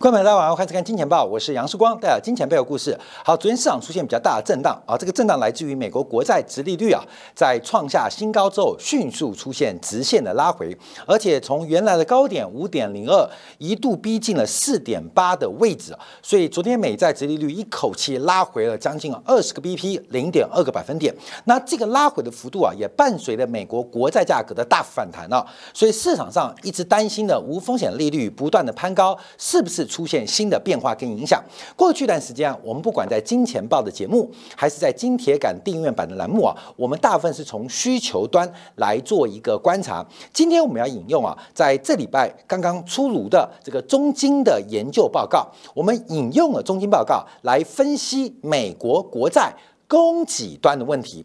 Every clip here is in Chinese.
观众朋友大家晚上好，欢迎收看《金钱报》，我是杨世光，带来金钱背后故事。好，昨天市场出现比较大的震荡啊，这个震荡来自于美国国债直利率啊，在创下新高之后，迅速出现直线的拉回，而且从原来的高点五点零二，一度逼近了四点八的位置，所以昨天美债直利率一口气拉回了将近二十个 BP，零点二个百分点。那这个拉回的幅度啊，也伴随着美国国债价格的大幅反弹啊，所以市场上一直担心的无风险利率不断的攀高，是不是？出现新的变化跟影响。过去一段时间啊，我们不管在金钱报的节目，还是在金铁杆订阅版的栏目啊，我们大部分是从需求端来做一个观察。今天我们要引用啊，在这礼拜刚刚出炉的这个中金的研究报告，我们引用了中金报告来分析美国国债供给端的问题。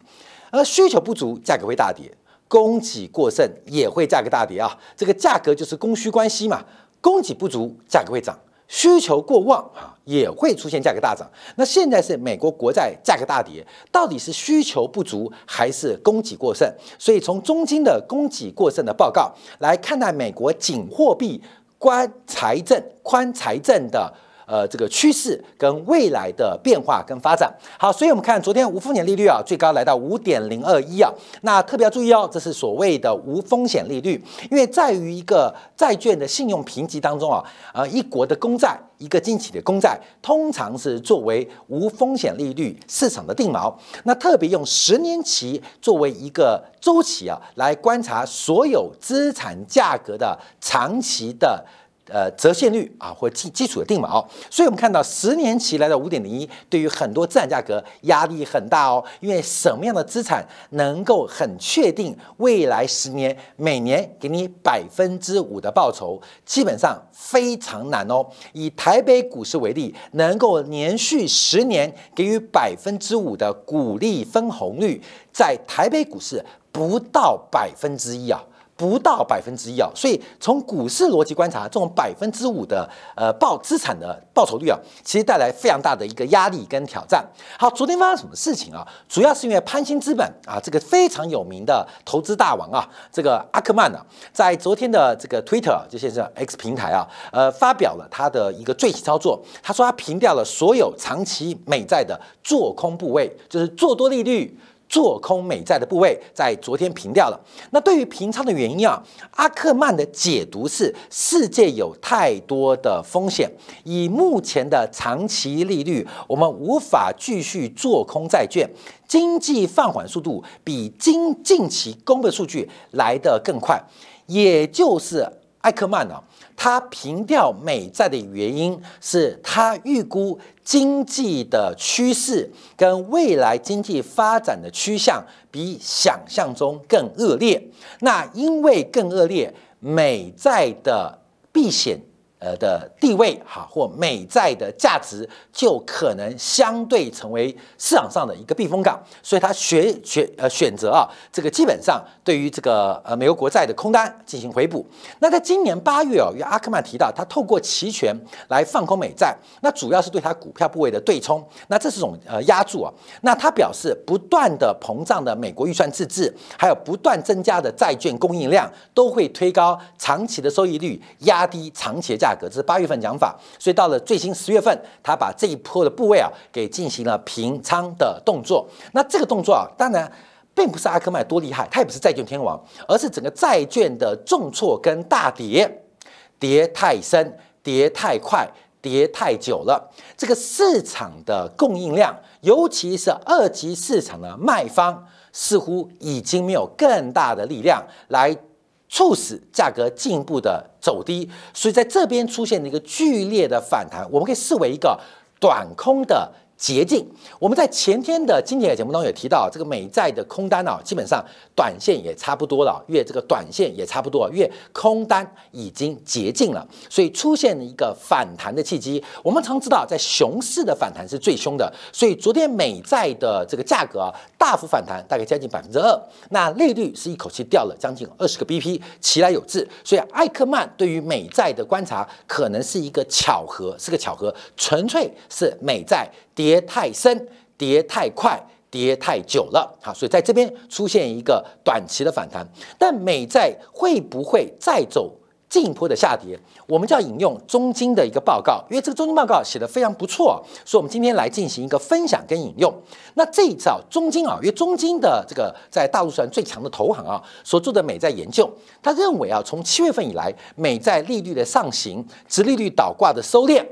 而需求不足，价格会大跌；供给过剩也会价格大跌啊。这个价格就是供需关系嘛，供给不足，价格会涨。需求过旺啊，也会出现价格大涨。那现在是美国国债价格大跌，到底是需求不足还是供给过剩？所以从中金的供给过剩的报告来看待美国紧货币、宽财政、宽财政的。呃，这个趋势跟未来的变化跟发展，好，所以我们看昨天无风险利率啊，最高来到五点零二一啊，那特别要注意哦，这是所谓的无风险利率，因为在于一个债券的信用评级当中啊，呃，一国的公债，一个经济的公债，通常是作为无风险利率市场的定锚，那特别用十年期作为一个周期啊，来观察所有资产价格的长期的。呃，折现率啊，或基基础的定锚，所以我们看到十年期来到五点零一，对于很多资产价格压力很大哦。因为什么样的资产能够很确定未来十年每年给你百分之五的报酬，基本上非常难哦。以台北股市为例，能够连续十年给予百分之五的股利分红率，在台北股市不到百分之一啊。不到百分之一啊，所以从股市逻辑观察，这种百分之五的呃报资产的报酬率啊，其实带来非常大的一个压力跟挑战。好，昨天发生什么事情啊？主要是因为潘兴资本啊，这个非常有名的投资大王啊，这个阿克曼呢，在昨天的这个 Twitter 就现在 X 平台啊，呃，发表了他的一个最新操作。他说他平掉了所有长期美债的做空部位，就是做多利率。做空美债的部位在昨天平掉了。那对于平仓的原因啊，阿克曼的解读是：世界有太多的风险，以目前的长期利率，我们无法继续做空债券。经济放缓速度比今近期公布的数据来得更快，也就是艾克曼呢。他平掉美债的原因是他预估经济的趋势跟未来经济发展的趋向比想象中更恶劣。那因为更恶劣，美债的避险。呃的地位哈，或美债的价值就可能相对成为市场上的一个避风港，所以他选选呃选择啊，这个基本上对于这个呃美国国债的空单进行回补。那在今年八月啊，与阿克曼提到他透过期权来放空美债，那主要是对他股票部位的对冲，那这是种呃压住啊。那他表示，不断的膨胀的美国预算自治，还有不断增加的债券供应量，都会推高长期的收益率，压低长期的价。这是八月份讲法，所以到了最新十月份，他把这一波的部位啊给进行了平仓的动作。那这个动作啊，当然并不是阿克曼多厉害，他也不是债券天王，而是整个债券的重挫跟大跌，跌太深，跌太快，跌太久了。这个市场的供应量，尤其是二级市场的卖方，似乎已经没有更大的力量来。促使价格进一步的走低，所以在这边出现了一个剧烈的反弹，我们可以视为一个短空的。捷径，我们在前天的今天的节目当中也提到，这个美债的空单啊，基本上短线也差不多了，因为这个短线也差不多，因为空单已经捷径了，所以出现了一个反弹的契机。我们常知道，在熊市的反弹是最凶的，所以昨天美债的这个价格啊大幅反弹，大概将近百分之二，那利率是一口气掉了将近二十个 BP，其来有致。所以艾克曼对于美债的观察可能是一个巧合，是个巧合，纯粹是美债。跌太深，跌太快，跌太久了，好，所以在这边出现一个短期的反弹，但美债会不会再走？进一步的下跌，我们就要引用中金的一个报告，因为这个中金报告写的非常不错，所以我们今天来进行一个分享跟引用。那这一次啊，中金啊，因为中金的这个在大陆算最强的投行啊，所做的美债研究，他认为啊，从七月份以来，美债利率的上行，直利率倒挂的收敛，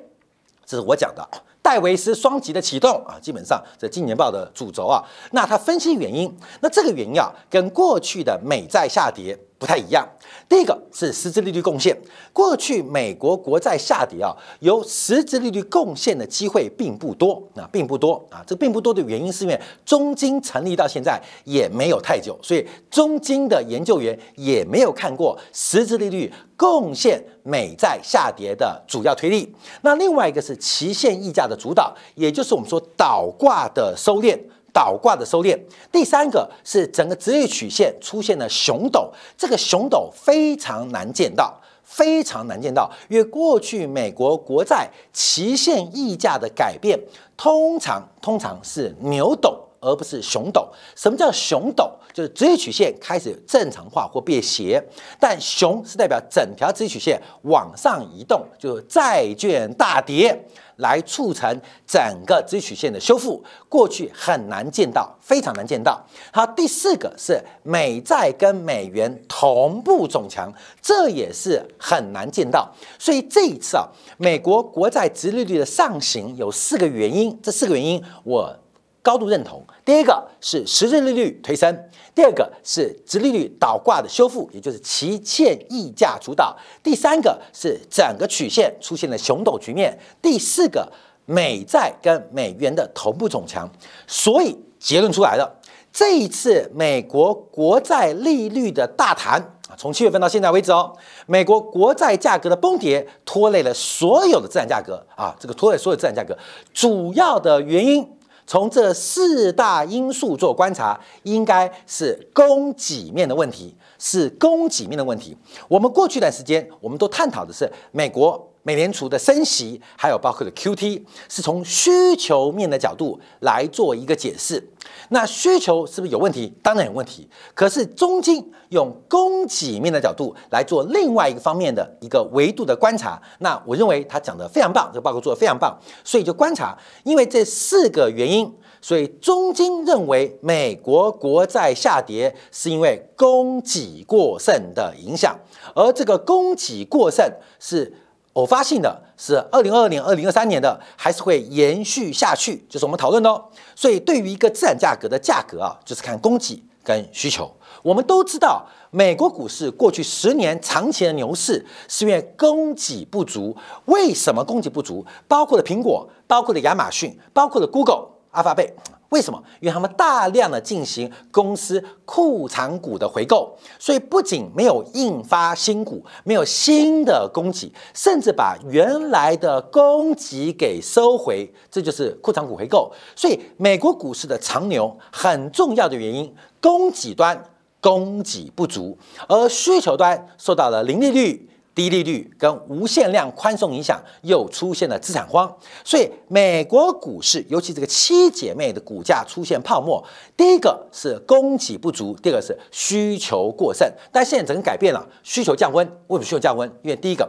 这是我讲的。戴维斯双极的启动啊，基本上这今年报的主轴啊。那他分析原因，那这个原因啊，跟过去的美债下跌不太一样。第一个是实质利率贡献，过去美国国债下跌啊，由实质利率贡献的机会并不多啊，并不多啊。这并不多的原因是因为中金成立到现在也没有太久，所以中金的研究员也没有看过实质利率贡献美债下跌的主要推力。那另外一个是期限溢价的主导，也就是我们说倒挂的收敛。倒挂的收敛，第三个是整个职业曲线出现了熊斗，这个熊斗非常难见到，非常难见到，因为过去美国国债期限溢价的改变，通常通常是牛斗。而不是熊斗。什么叫熊斗？就是职业曲线开始正常化或变斜，但熊是代表整条职业曲线往上移动，就是债券大跌来促成整个职业曲线的修复。过去很难见到，非常难见到。好，第四个是美债跟美元同步走强，这也是很难见到。所以这一次啊，美国国债直利率的上行有四个原因，这四个原因我。高度认同。第一个是实质利率推升，第二个是直利率倒挂的修复，也就是期限溢价主导。第三个是整个曲线出现了熊斗局面。第四个，美债跟美元的同步走强。所以结论出来了，这一次美国国债利率的大弹啊，从七月份到现在为止哦，美国国债价格的崩跌拖累了所有的资产价格啊，这个拖累所有资产价格主要的原因。从这四大因素做观察，应该是供给面的问题，是供给面的问题。我们过去一段时间，我们都探讨的是美国。美联储的升息，还有包括的 Q T，是从需求面的角度来做一个解释。那需求是不是有问题？当然有问题。可是中金用供给面的角度来做另外一个方面的一个维度的观察。那我认为他讲的非常棒，这个报告做的非常棒。所以就观察，因为这四个原因，所以中金认为美国国债下跌是因为供给过剩的影响，而这个供给过剩是。偶发性的是二零二二年、二零二三年的，还是会延续下去？就是我们讨论的哦。所以对于一个资产价格的价格啊，就是看供给跟需求。我们都知道，美国股市过去十年长期的牛市是因为供给不足。为什么供给不足？包括了苹果，包括了亚马逊，包括了 Google、阿法贝。为什么？因为他们大量的进行公司库藏股的回购，所以不仅没有印发新股，没有新的供给，甚至把原来的供给给收回，这就是库藏股回购。所以美国股市的长牛很重要的原因，供给端供给不足，而需求端受到了零利率。低利率跟无限量宽松影响，又出现了资产荒，所以美国股市，尤其这个七姐妹的股价出现泡沫。第一个是供给不足，第二个是需求过剩。但现在整个改变了，需求降温。为什么需求降温？因为第一个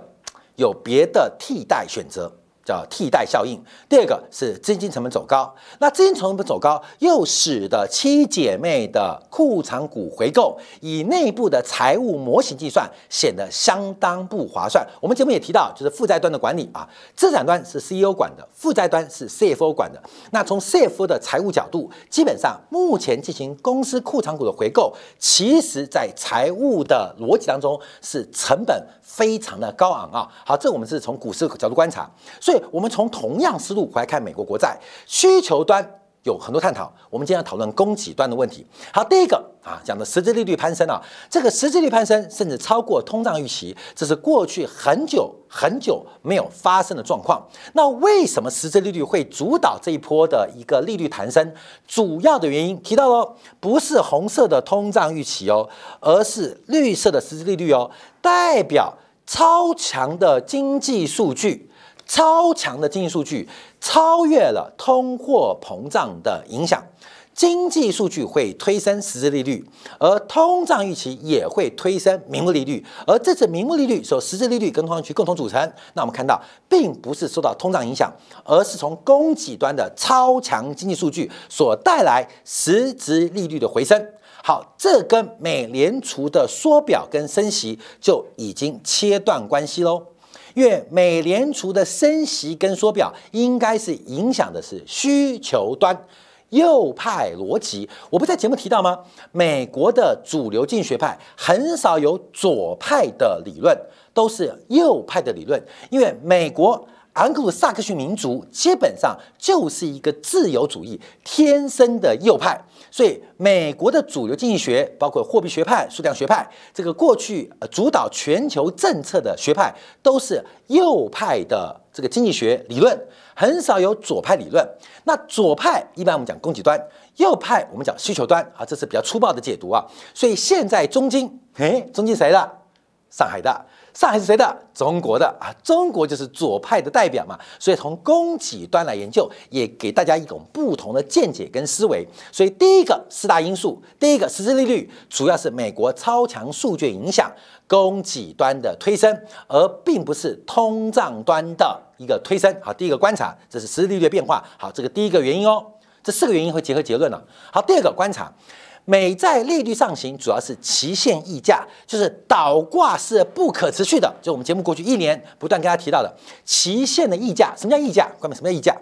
有别的替代选择。叫替代效应。第二个是资金成本走高，那资金成本走高，又使得七姐妹的库藏股回购以内部的财务模型计算，显得相当不划算。我们节目也提到，就是负债端的管理啊，资产端是 CEO 管的，负债端是 CFO 管的。那从 CFO 的财务角度，基本上目前进行公司库藏股的回购，其实在财务的逻辑当中是成本非常的高昂啊。好，这我们是从股市角度观察，所以。我们从同样思路回来看美国国债需求端有很多探讨，我们今天要讨论供给端的问题。好，第一个啊，讲的实质利率攀升啊，这个实质利率攀升甚至超过通胀预期，这是过去很久很久没有发生的状况。那为什么实质利率会主导这一波的一个利率弹升？主要的原因提到喽，不是红色的通胀预期哦，而是绿色的实质利率哦，代表超强的经济数据。超强的经济数据超越了通货膨胀的影响，经济数据会推升实质利率，而通胀预期也会推升名目利率，而这次名目利率所实质利率跟通胀区共同组成。那我们看到，并不是受到通胀影响，而是从供给端的超强经济数据所带来实质利率的回升。好，这跟美联储的缩表跟升息就已经切断关系喽。因为美联储的升息跟缩表，应该是影响的是需求端。右派逻辑，我不在节目提到吗？美国的主流经济学派很少有左派的理论，都是右派的理论。因为美国昂克鲁萨克逊民族基本上就是一个自由主义天生的右派，所以美国的主流经济学，包括货币学派、数量学派，这个过去呃主导全球政策的学派，都是右派的这个经济学理论。很少有左派理论，那左派一般我们讲供给端，右派我们讲需求端啊，这是比较粗暴的解读啊。所以现在中金，哎，中金谁的？上海的，上海是谁的？中国的啊，中国就是左派的代表嘛。所以从供给端来研究，也给大家一种不同的见解跟思维。所以第一个四大因素，第一个实质利率，主要是美国超强数据影响。供给端的推升，而并不是通胀端的一个推升。好，第一个观察，这是实质利率的变化。好，这个第一个原因哦，这四个原因会结合结论了。好，第二个观察，美债利率上行主要是期限溢价，就是倒挂是不可持续的。就我们节目过去一年不断跟大家提到的期限的溢价，什么叫溢价？关门，什么叫溢价？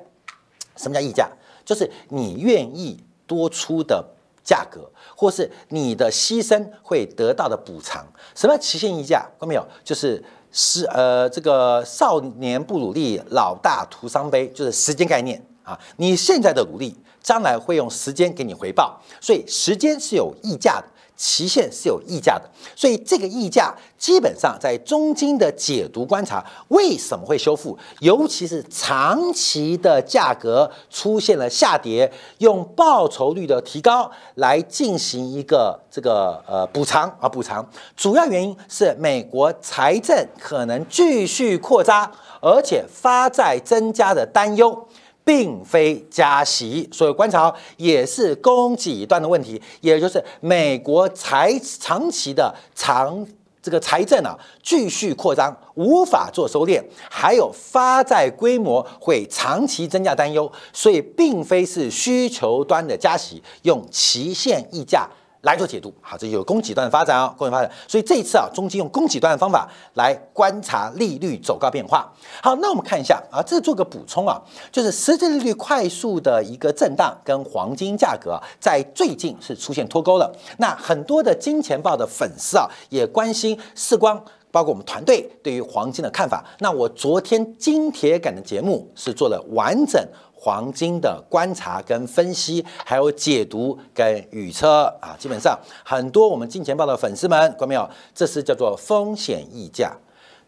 什么叫溢价？就是你愿意多出的。价格，或是你的牺牲会得到的补偿，什么叫期限溢价？看到没有？就是是呃，这个少年不努力，老大徒伤悲，就是时间概念啊。你现在的努力，将来会用时间给你回报，所以时间是有溢价的。期限是有溢价的，所以这个溢价基本上在中金的解读观察，为什么会修复？尤其是长期的价格出现了下跌，用报酬率的提高来进行一个这个呃补偿啊补偿，主要原因是美国财政可能继续扩张，而且发债增加的担忧。并非加息，所以观察也是供给端的问题，也就是美国财长期的长这个财政啊继续扩张，无法做收敛，还有发债规模会长期增加担忧，所以并非是需求端的加息，用期限溢价。来做解读，好，这就有供给端的发展啊，供给发展。所以这一次啊，中金用供给端的方法来观察利率走高变化。好，那我们看一下啊，这做个补充啊，就是实际利率快速的一个震荡，跟黄金价格在最近是出现脱钩了。那很多的金钱豹的粉丝啊，也关心世光，包括我们团队对于黄金的看法。那我昨天金铁杆的节目是做了完整。黄金的观察跟分析，还有解读跟预测啊，基本上很多我们金钱豹的粉丝们，看到没有？这是叫做风险溢价。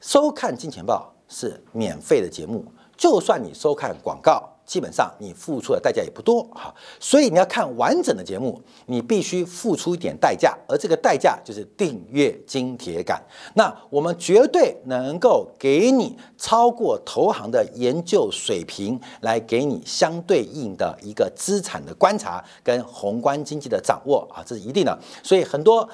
收看金钱豹是免费的节目，就算你收看广告。基本上你付出的代价也不多哈，所以你要看完整的节目，你必须付出一点代价，而这个代价就是订阅金铁杆。那我们绝对能够给你超过投行的研究水平，来给你相对应的一个资产的观察跟宏观经济的掌握啊，这是一定的。所以很多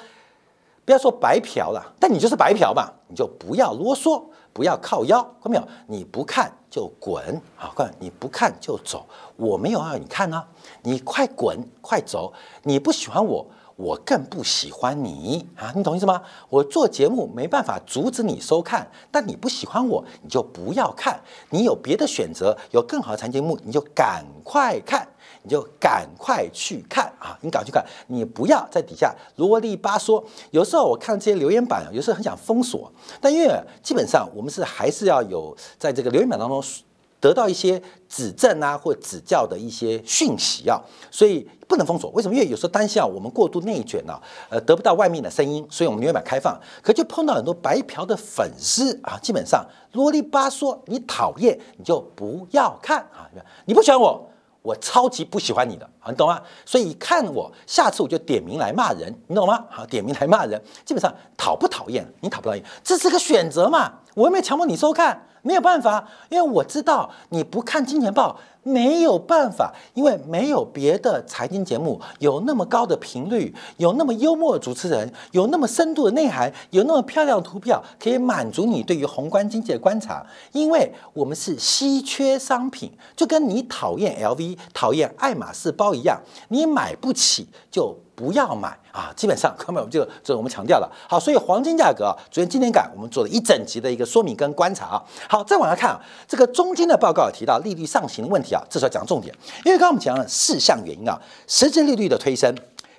不要说白嫖了，但你就是白嫖嘛，你就不要啰嗦。不要靠腰，看到没有？你不看就滚，好，看你不看就走。我没有要你看啊，你快滚，快走。你不喜欢我，我更不喜欢你啊，你懂意思吗？我做节目没办法阻止你收看，但你不喜欢我，你就不要看。你有别的选择，有更好的长节目，你就赶快看。你就赶快去看啊！你赶快去看，你不要在底下啰里吧嗦。有时候我看这些留言板，有时候很想封锁，但因为基本上我们是还是要有在这个留言板当中得到一些指正啊或指教的一些讯息啊，所以不能封锁。为什么？因为有时候担心啊，我们过度内卷呢，呃，得不到外面的声音，所以我们留言板开放，可就碰到很多白嫖的粉丝啊，基本上啰里吧嗦，你讨厌你就不要看啊，你不喜欢我。我超级不喜欢你的啊，你懂吗？所以看我，下次我就点名来骂人，你懂吗？好，点名来骂人，基本上讨不讨厌？你讨不讨厌？这是个选择嘛，我又没强迫你收看，没有办法，因为我知道你不看金钱报，没有办法，因为没有别的财经节目有那么高的频率，有那么幽默的主持人，有那么深度的内涵，有那么漂亮的图表，可以满足你对于宏观经济的观察。因为我们是稀缺商品，就跟你讨厌 LV、讨厌爱马仕包一样，你买不起就。不要买啊！基本上，根本我们就这我们强调了。好，所以黄金价格啊，昨天今天感我们做了一整集的一个说明跟观察啊。好，再往下看啊，这个中间的报告提到利率上行的问题题啊，这时候讲重点，因为刚刚我们讲了四项原因啊，实质利率的推升、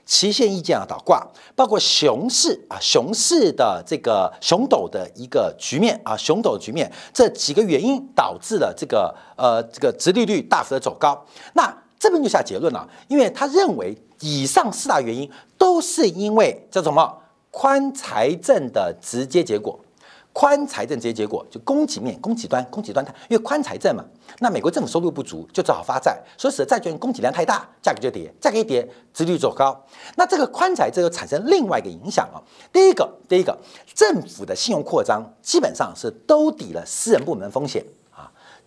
期限意见啊倒挂，包括熊市啊熊市的这个熊斗的一个局面啊熊斗局面这几个原因导致了这个呃这个直利率大幅的走高。那这边就下结论了，因为他认为。以上四大原因都是因为叫什么宽财政的直接结果，宽财政直接结果就供给面、供给端、供给端它因为宽财政嘛，那美国政府收入不足，就只好发债，所以使得债券供给量太大，价格就跌，价格一跌，殖率走高。那这个宽财政又产生另外一个影响啊，第一个，第一个，政府的信用扩张基本上是兜底了私人部门风险。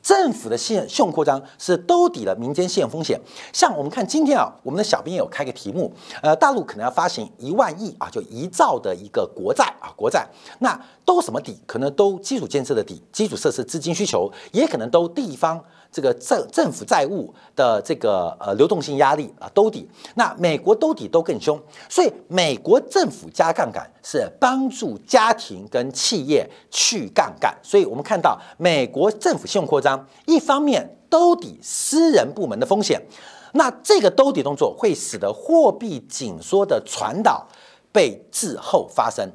政府的信信用扩张是兜底了民间信用风险。像我们看今天啊，我们的小编有开个题目，呃，大陆可能要发行一万亿啊，就一兆的一个国债啊，国债，那兜什么底？可能都基础建设的底，基础设施资金需求，也可能都地方。这个政政府债务的这个呃流动性压力啊兜底，那美国兜底都更凶，所以美国政府加杠杆是帮助家庭跟企业去杠杆，所以我们看到美国政府信用扩张，一方面兜底私人部门的风险，那这个兜底动作会使得货币紧缩的传导被滞后发生。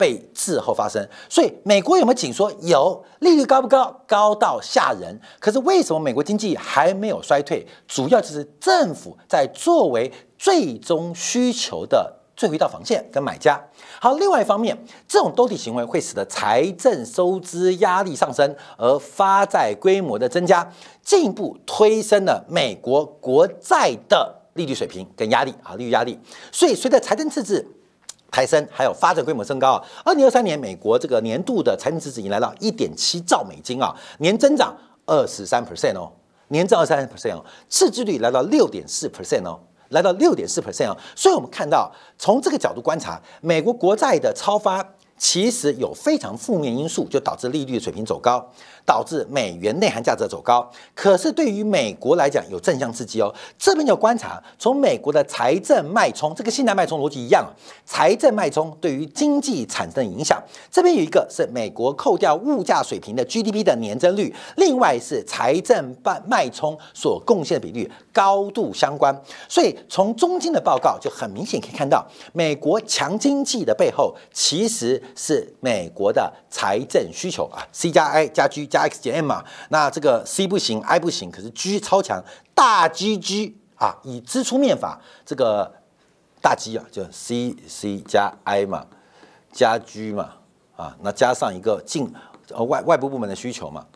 被滞后发生，所以美国有没有紧缩？有，利率高不高？高到吓人。可是为什么美国经济还没有衰退？主要就是政府在作为最终需求的最后一道防线跟买家。好，另外一方面，这种兜底行为会使得财政收支压力上升，而发债规模的增加，进一步推升了美国国债的利率水平跟压力啊，利率压力。所以随着财政赤字。抬升，还有发展规模升高啊！二零二三年，美国这个年度的财政赤字已经来到一点七兆美金啊，年增长二十三 percent 哦，年增二十三 percent 哦，赤字率来到六点四 percent 哦，来到六点四 percent 哦，所以我们看到从这个角度观察，美国国债的超发其实有非常负面因素，就导致利率水平走高。导致美元内涵价值走高，可是对于美国来讲有正向刺激哦。这边就观察，从美国的财政脉冲，这个信贷脉冲逻辑一样，财政脉冲对于经济产生的影响。这边有一个是美国扣掉物价水平的 GDP 的年增率，另外是财政脉脉冲所贡献的比率高度相关。所以从中间的报告就很明显可以看到，美国强经济的背后其实是美国的财政需求啊，C 加 I 加 G 加。X 减 m 嘛，那这个 c 不行，i 不行，可是 g 超强，大 G G 啊，以支出面法，这个大 G 啊，就 c c 加 i 嘛，加 g 嘛，啊，那加上一个进呃外外部部门的需求嘛，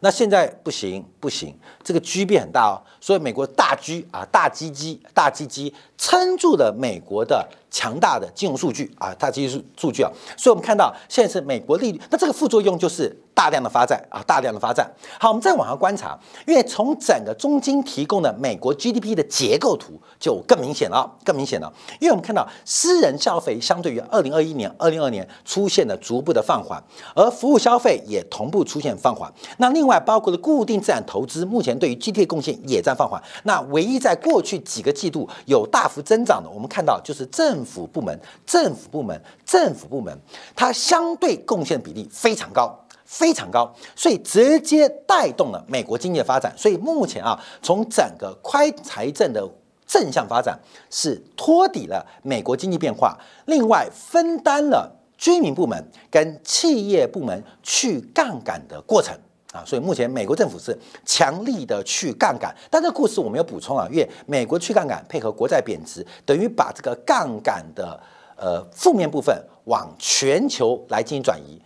那现在不行不行，这个 G 变很大哦，所以美国大 G 啊，大 G G 大 G G 撑住了美国的。强大的金融数据啊，大 g 数数据啊，所以我们看到现在是美国利率，那这个副作用就是大量的发债啊，大量的发债。好，我们再往下观察，因为从整个中金提供的美国 GDP 的结构图就更明显了，更明显了。因为我们看到私人消费相对于二零二一年、二零二年出现了逐步的放缓，而服务消费也同步出现放缓。那另外包括了固定资产投资，目前对于 GDP 贡献也在放缓。那唯一在过去几个季度有大幅增长的，我们看到就是。政府部门，政府部门，政府部门，它相对贡献比例非常高，非常高，所以直接带动了美国经济的发展。所以目前啊，从整个宽财政的正向发展，是托底了美国经济变化，另外分担了居民部门跟企业部门去杠杆的过程。啊，所以目前美国政府是强力的去杠杆，但这个故事我们要补充啊，因为美国去杠杆配合国债贬值，等于把这个杠杆的呃负面部分往全球来进行转移，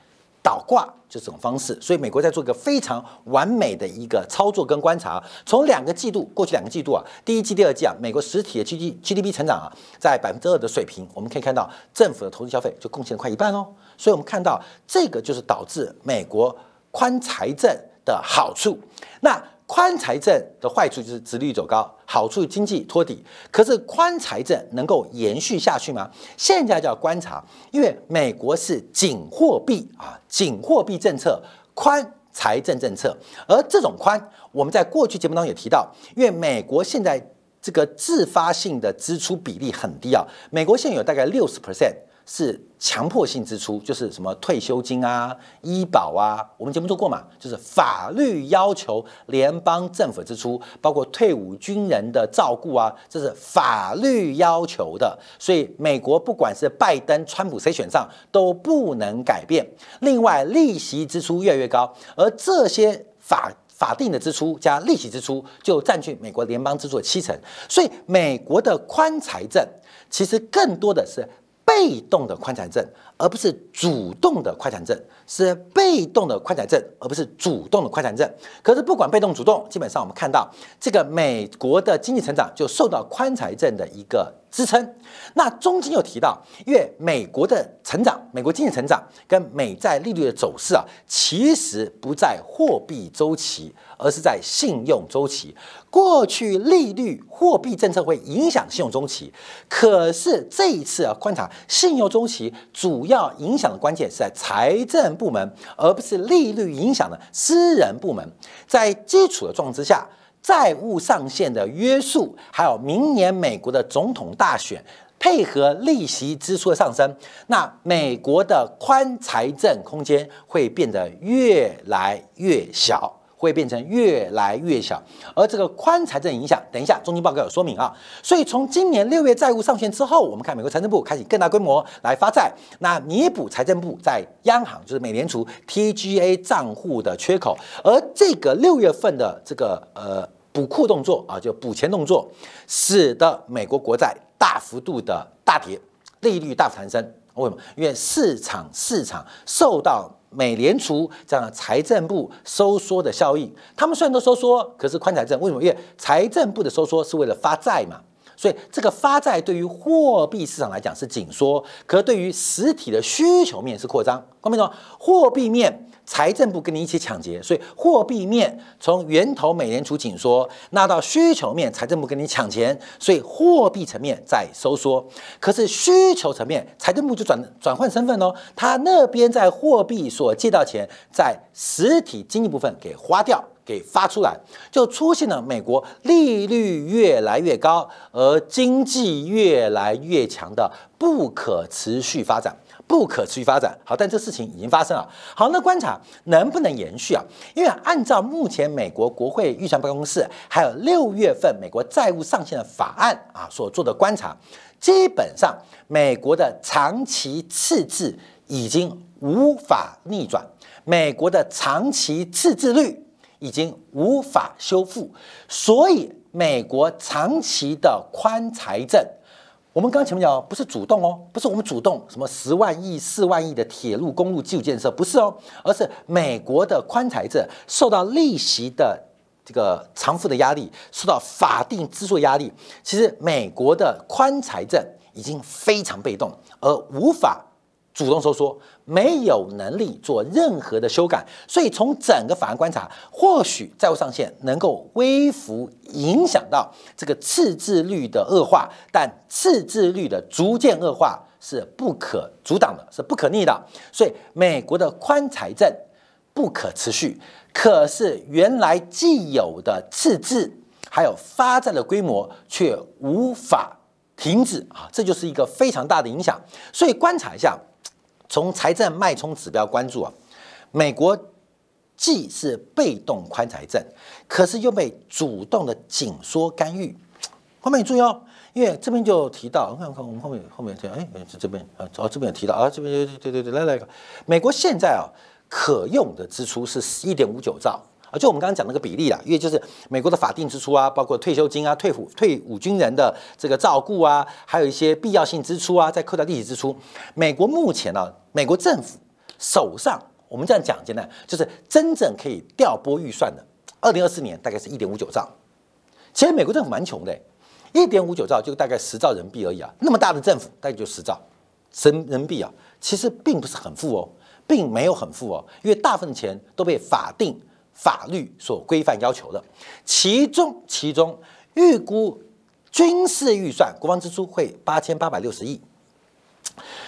倒挂就这种方式。所以美国在做一个非常完美的一个操作跟观察。从两个季度，过去两个季度啊，第一季、第二季啊，美国实体的 G D G D P 成长啊，在百分之二的水平，我们可以看到政府的投资消费就贡献了快一半哦。所以我们看到这个就是导致美国。宽财政的好处，那宽财政的坏处就是殖率走高，好处经济托底。可是宽财政能够延续下去吗？现在就要观察，因为美国是紧货币啊，紧货币政策，宽财政政策。而这种宽，我们在过去节目当中也提到，因为美国现在这个自发性的支出比例很低啊，美国现有大概六十 percent。是强迫性支出，就是什么退休金啊、医保啊，我们节目做过嘛，就是法律要求联邦政府支出，包括退伍军人的照顾啊，这是法律要求的。所以美国不管是拜登、川普谁选上都不能改变。另外，利息支出越来越高，而这些法法定的支出加利息支出就占据美国联邦支出的七成。所以，美国的宽财政其实更多的是。被动的宽财政，而不是主动的宽财政，是被动的宽财政，而不是主动的宽财政。可是不管被动主动，基本上我们看到这个美国的经济成长就受到宽财政的一个。支撑。那中间又提到，因为美国的成长，美国经济成长跟美债利率的走势啊，其实不在货币周期，而是在信用周期。过去利率、货币政策会影响信用周期，可是这一次啊，观察信用周期主要影响的关键是在财政部门，而不是利率影响的私人部门。在基础的状况之下。债务上限的约束，还有明年美国的总统大选，配合利息支出的上升，那美国的宽财政空间会变得越来越小。会变成越来越小，而这个宽财政影响，等一下中金报告有说明啊。所以从今年六月债务上限之后，我们看美国财政部开始更大规模来发债，那弥补财政部在央行就是美联储 TGA 账户的缺口。而这个六月份的这个呃补库动作啊，就补钱动作，使得美国国债大幅度的大跌，利率大幅攀升。为什么？因为市场市场受到。美联储这样财政部收缩的效应，他们虽然都收缩，可是宽财政为什么？因为财政部的收缩是为了发债嘛，所以这个发债对于货币市场来讲是紧缩，可对于实体的需求面是扩张。看没懂？货币面。财政部跟你一起抢劫，所以货币面从源头美联储紧缩，那到需求面财政部跟你抢钱，所以货币层面在收缩。可是需求层面财政部就转转换身份哦，他那边在货币所借到钱，在实体经济部分给花掉，给发出来，就出现了美国利率越来越高，而经济越来越强的不可持续发展。不可持续发展，好，但这事情已经发生了。好，那观察能不能延续啊？因为按照目前美国国会预算办公室还有六月份美国债务上限的法案啊所做的观察，基本上美国的长期赤字已经无法逆转，美国的长期赤字率已经无法修复，所以美国长期的宽财政。我们刚前面讲，不是主动哦，不是我们主动什么十万亿、四万亿的铁路、公路基础建设，不是哦，而是美国的宽财政受到利息的这个偿付的压力，受到法定支出压力。其实美国的宽财政已经非常被动，而无法。主动收缩，没有能力做任何的修改，所以从整个法案观察，或许债务上限能够微幅影响到这个赤字率的恶化，但赤字率的逐渐恶化是不可阻挡的，是不可逆的。所以美国的宽财政不可持续，可是原来既有的赤字还有发债的规模却无法停止啊，这就是一个非常大的影响。所以观察一下。从财政脉冲指标关注啊，美国既是被动宽财政，可是又被主动的紧缩干预。后面你注意哦，因为这边就提到，看看我们后面后面提，哎，这这边啊，哦这边有提到啊，这边对对对，来来一个，美国现在啊可用的支出是十一点五九兆。啊，就我们刚刚讲那个比例啦，因为就是美国的法定支出啊，包括退休金啊、退伍退伍军人的这个照顾啊，还有一些必要性支出啊，再扣掉利息支出，美国目前呢，美国政府手上我们这样讲简单，就是真正可以调拨预算的，二零二四年大概是一点五九兆。其实美国政府蛮穷的，一点五九兆就大概十兆人民币而已啊，那么大的政府大概就十兆人人民币啊，其实并不是很富哦，并没有很富哦，因为大部分钱都被法定。法律所规范要求的。其中，其中预估军事预算国防支出会八千八百六十亿，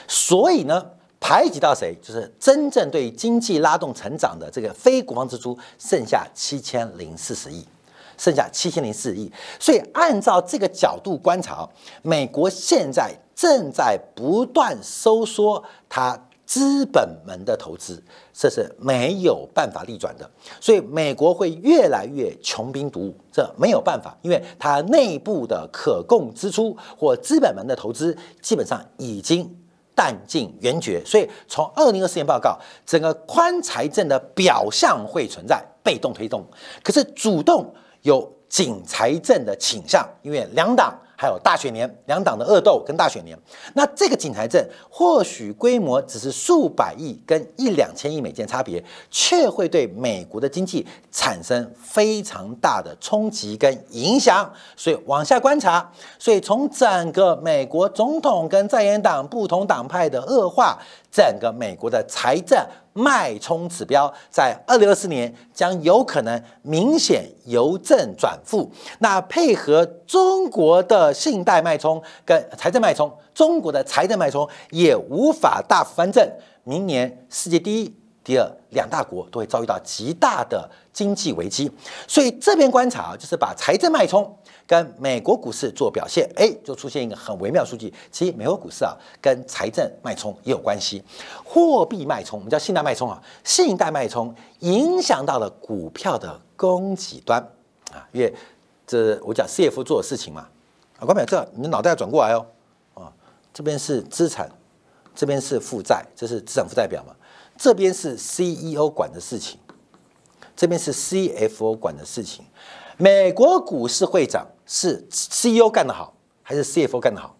所以呢，排挤到谁？就是真正对经济拉动成长的这个非国防支出，剩下七千零四十亿。剩下七千零四亿，所以按照这个角度观察，美国现在正在不断收缩它资本门的投资，这是没有办法逆转的。所以美国会越来越穷兵黩武，这没有办法，因为它内部的可供支出或资本门的投资基本上已经弹尽援绝。所以从二零二四年报告，整个宽财政的表象会存在被动推动，可是主动。有紧财政的倾向，因为两党还有大选年，两党的恶斗跟大选年，那这个紧财政或许规模只是数百亿跟一两千亿美金差别，却会对美国的经济产生非常大的冲击跟影响。所以往下观察，所以从整个美国总统跟在野党不同党派的恶化。整个美国的财政脉冲指标在二零二四年将有可能明显由正转负，那配合中国的信贷脉冲跟财政脉冲，中国的财政脉冲也无法大幅翻正，明年世界第一。第二，两大国都会遭遇到极大的经济危机，所以这边观察啊就是把财政脉冲跟美国股市做表现，哎，就出现一个很微妙数据。其实美国股市啊，跟财政脉冲也有关系。货币脉冲，我们叫信贷脉冲啊，信贷脉冲影响到了股票的供给端啊，因为这我讲 CF 做的事情嘛啊，关表这你的脑袋要转过来哦啊，这边是资产，这边是负债，这是资产负债表嘛。这边是 CEO 管的事情，这边是 CFO 管的事情。美国股市会涨是 CEO 干得好，还是 CFO 干得好？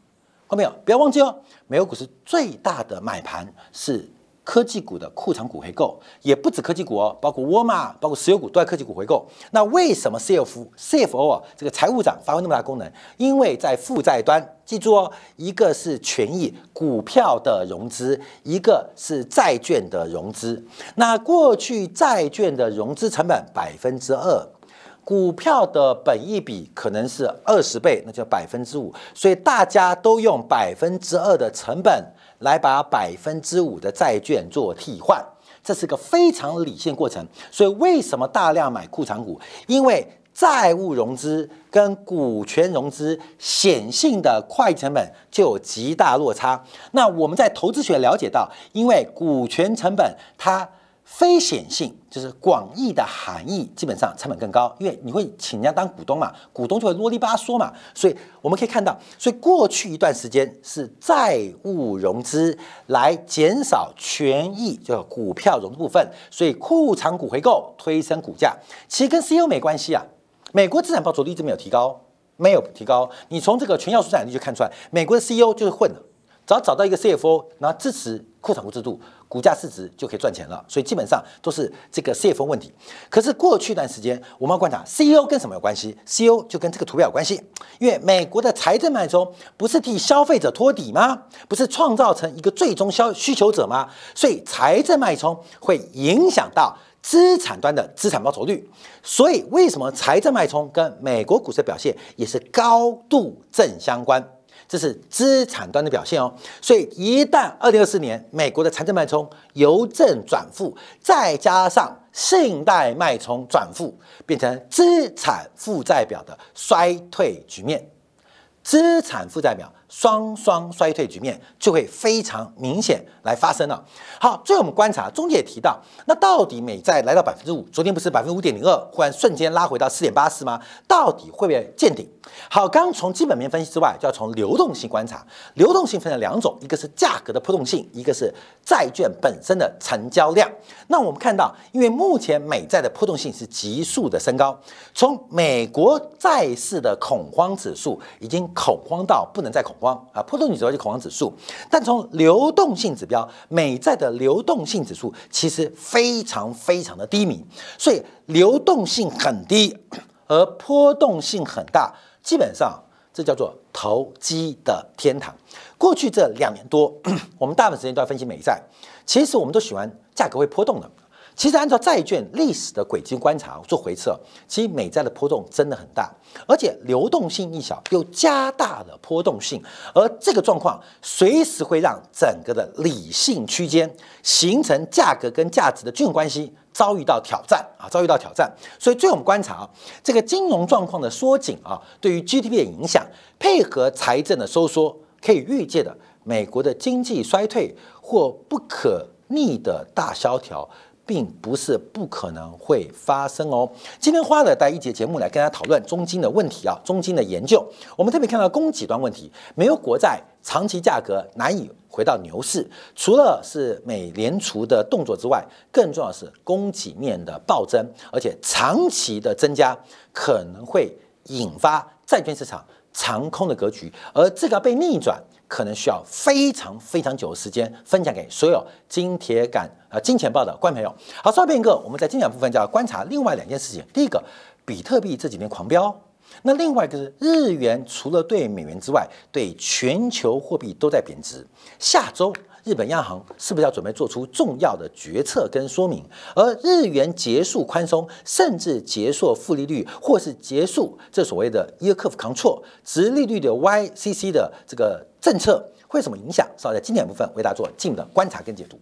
看到没有？不要忘记哦，美国股市最大的买盘是。科技股的库存股回购也不止科技股哦，包括沃尔玛、包括石油股都在科技股回购。那为什么 CFO CFO 啊这个财务长发挥那么大功能？因为在负债端，记住哦，一个是权益股票的融资，一个是债券的融资。那过去债券的融资成本百分之二，股票的本益比可能是二十倍，那叫百分之五。所以大家都用百分之二的成本。来把百分之五的债券做替换，这是个非常理性过程。所以为什么大量买库藏股？因为债务融资跟股权融资显性的会计成本就有极大落差。那我们在投资学了解到，因为股权成本它。非显性就是广义的含义，基本上成本更高，因为你会请人家当股东嘛，股东就会啰里吧嗦嘛，所以我们可以看到，所以过去一段时间是债务融资来减少权益，就股票融部分，所以库藏股回购推升股价，其实跟 CEO 没关系啊。美国资产报酬率一直没有提高，没有提高，你从这个全要素资产率就看出来，美国的 CEO 就是混的，只要找到一个 CFO，然后支持库藏股制度。股价市值就可以赚钱了，所以基本上都是这个 CFO 问题。可是过去一段时间，我们要观察 CEO 跟什么有关系？CEO 就跟这个图表有关系，因为美国的财政脉冲不是替消费者托底吗？不是创造成一个最终消需求者吗？所以财政脉冲会影响到资产端的资产报酬率。所以为什么财政脉冲跟美国股市的表现也是高度正相关？这是资产端的表现哦，所以一旦二零二四年美国的财政脉冲由正转负，再加上信贷脉冲转负，变成资产负债表的衰退局面，资产负债表。双双衰退局面就会非常明显来发生了。好，最后我们观察，中介也提到，那到底美债来到百分之五，昨天不是百分之五点零二，忽然瞬间拉回到四点八四吗？到底会不会见顶？好，刚从基本面分析之外，就要从流动性观察。流动性分成两种，一个是价格的波动性，一个是债券本身的成交量。那我们看到，因为目前美债的波动性是急速的升高，从美国债市的恐慌指数已经恐慌到不能再恐。慌啊，波动指标就恐慌指数，但从流动性指标，美债的流动性指数其实非常非常的低迷，所以流动性很低，而波动性很大，基本上这叫做投机的天堂。过去这两年多，我们大部分时间都在分析美债，其实我们都喜欢价格会波动的。其实按照债券历史的轨迹观察做回测，其实美债的波动真的很大，而且流动性一小又加大了波动性，而这个状况随时会让整个的理性区间形成价格跟价值的均衡关系遭遇到挑战啊，遭遇到挑战。所以，最我们观察啊这个金融状况的缩紧啊，对于 GDP 的影响，配合财政的收缩，可以预见的美国的经济衰退或不可逆的大萧条。并不是不可能会发生哦。今天花了带一节节目来跟大家讨论中金的问题啊，中金的研究。我们特别看到供给端问题，没有国债长期价格难以回到牛市，除了是美联储的动作之外，更重要的是供给面的暴增，而且长期的增加可能会引发债券市场长空的格局，而这个被逆转。可能需要非常非常久的时间分享给所有金铁杆啊金钱豹的观众朋友。好，稍片刻，我们在精讲部分就要观察另外两件事情。第一个，比特币这几年狂飙，那另外一个是日元除了对美元之外，对全球货币都在贬值。下周。日本央行是不是要准备做出重要的决策跟说明？而日元结束宽松，甚至结束负利率，或是结束这所谓的 yield curve control 直利率的 YCC 的这个政策，会有什么影响？稍后在经典部分为大家做进一步的观察跟解读。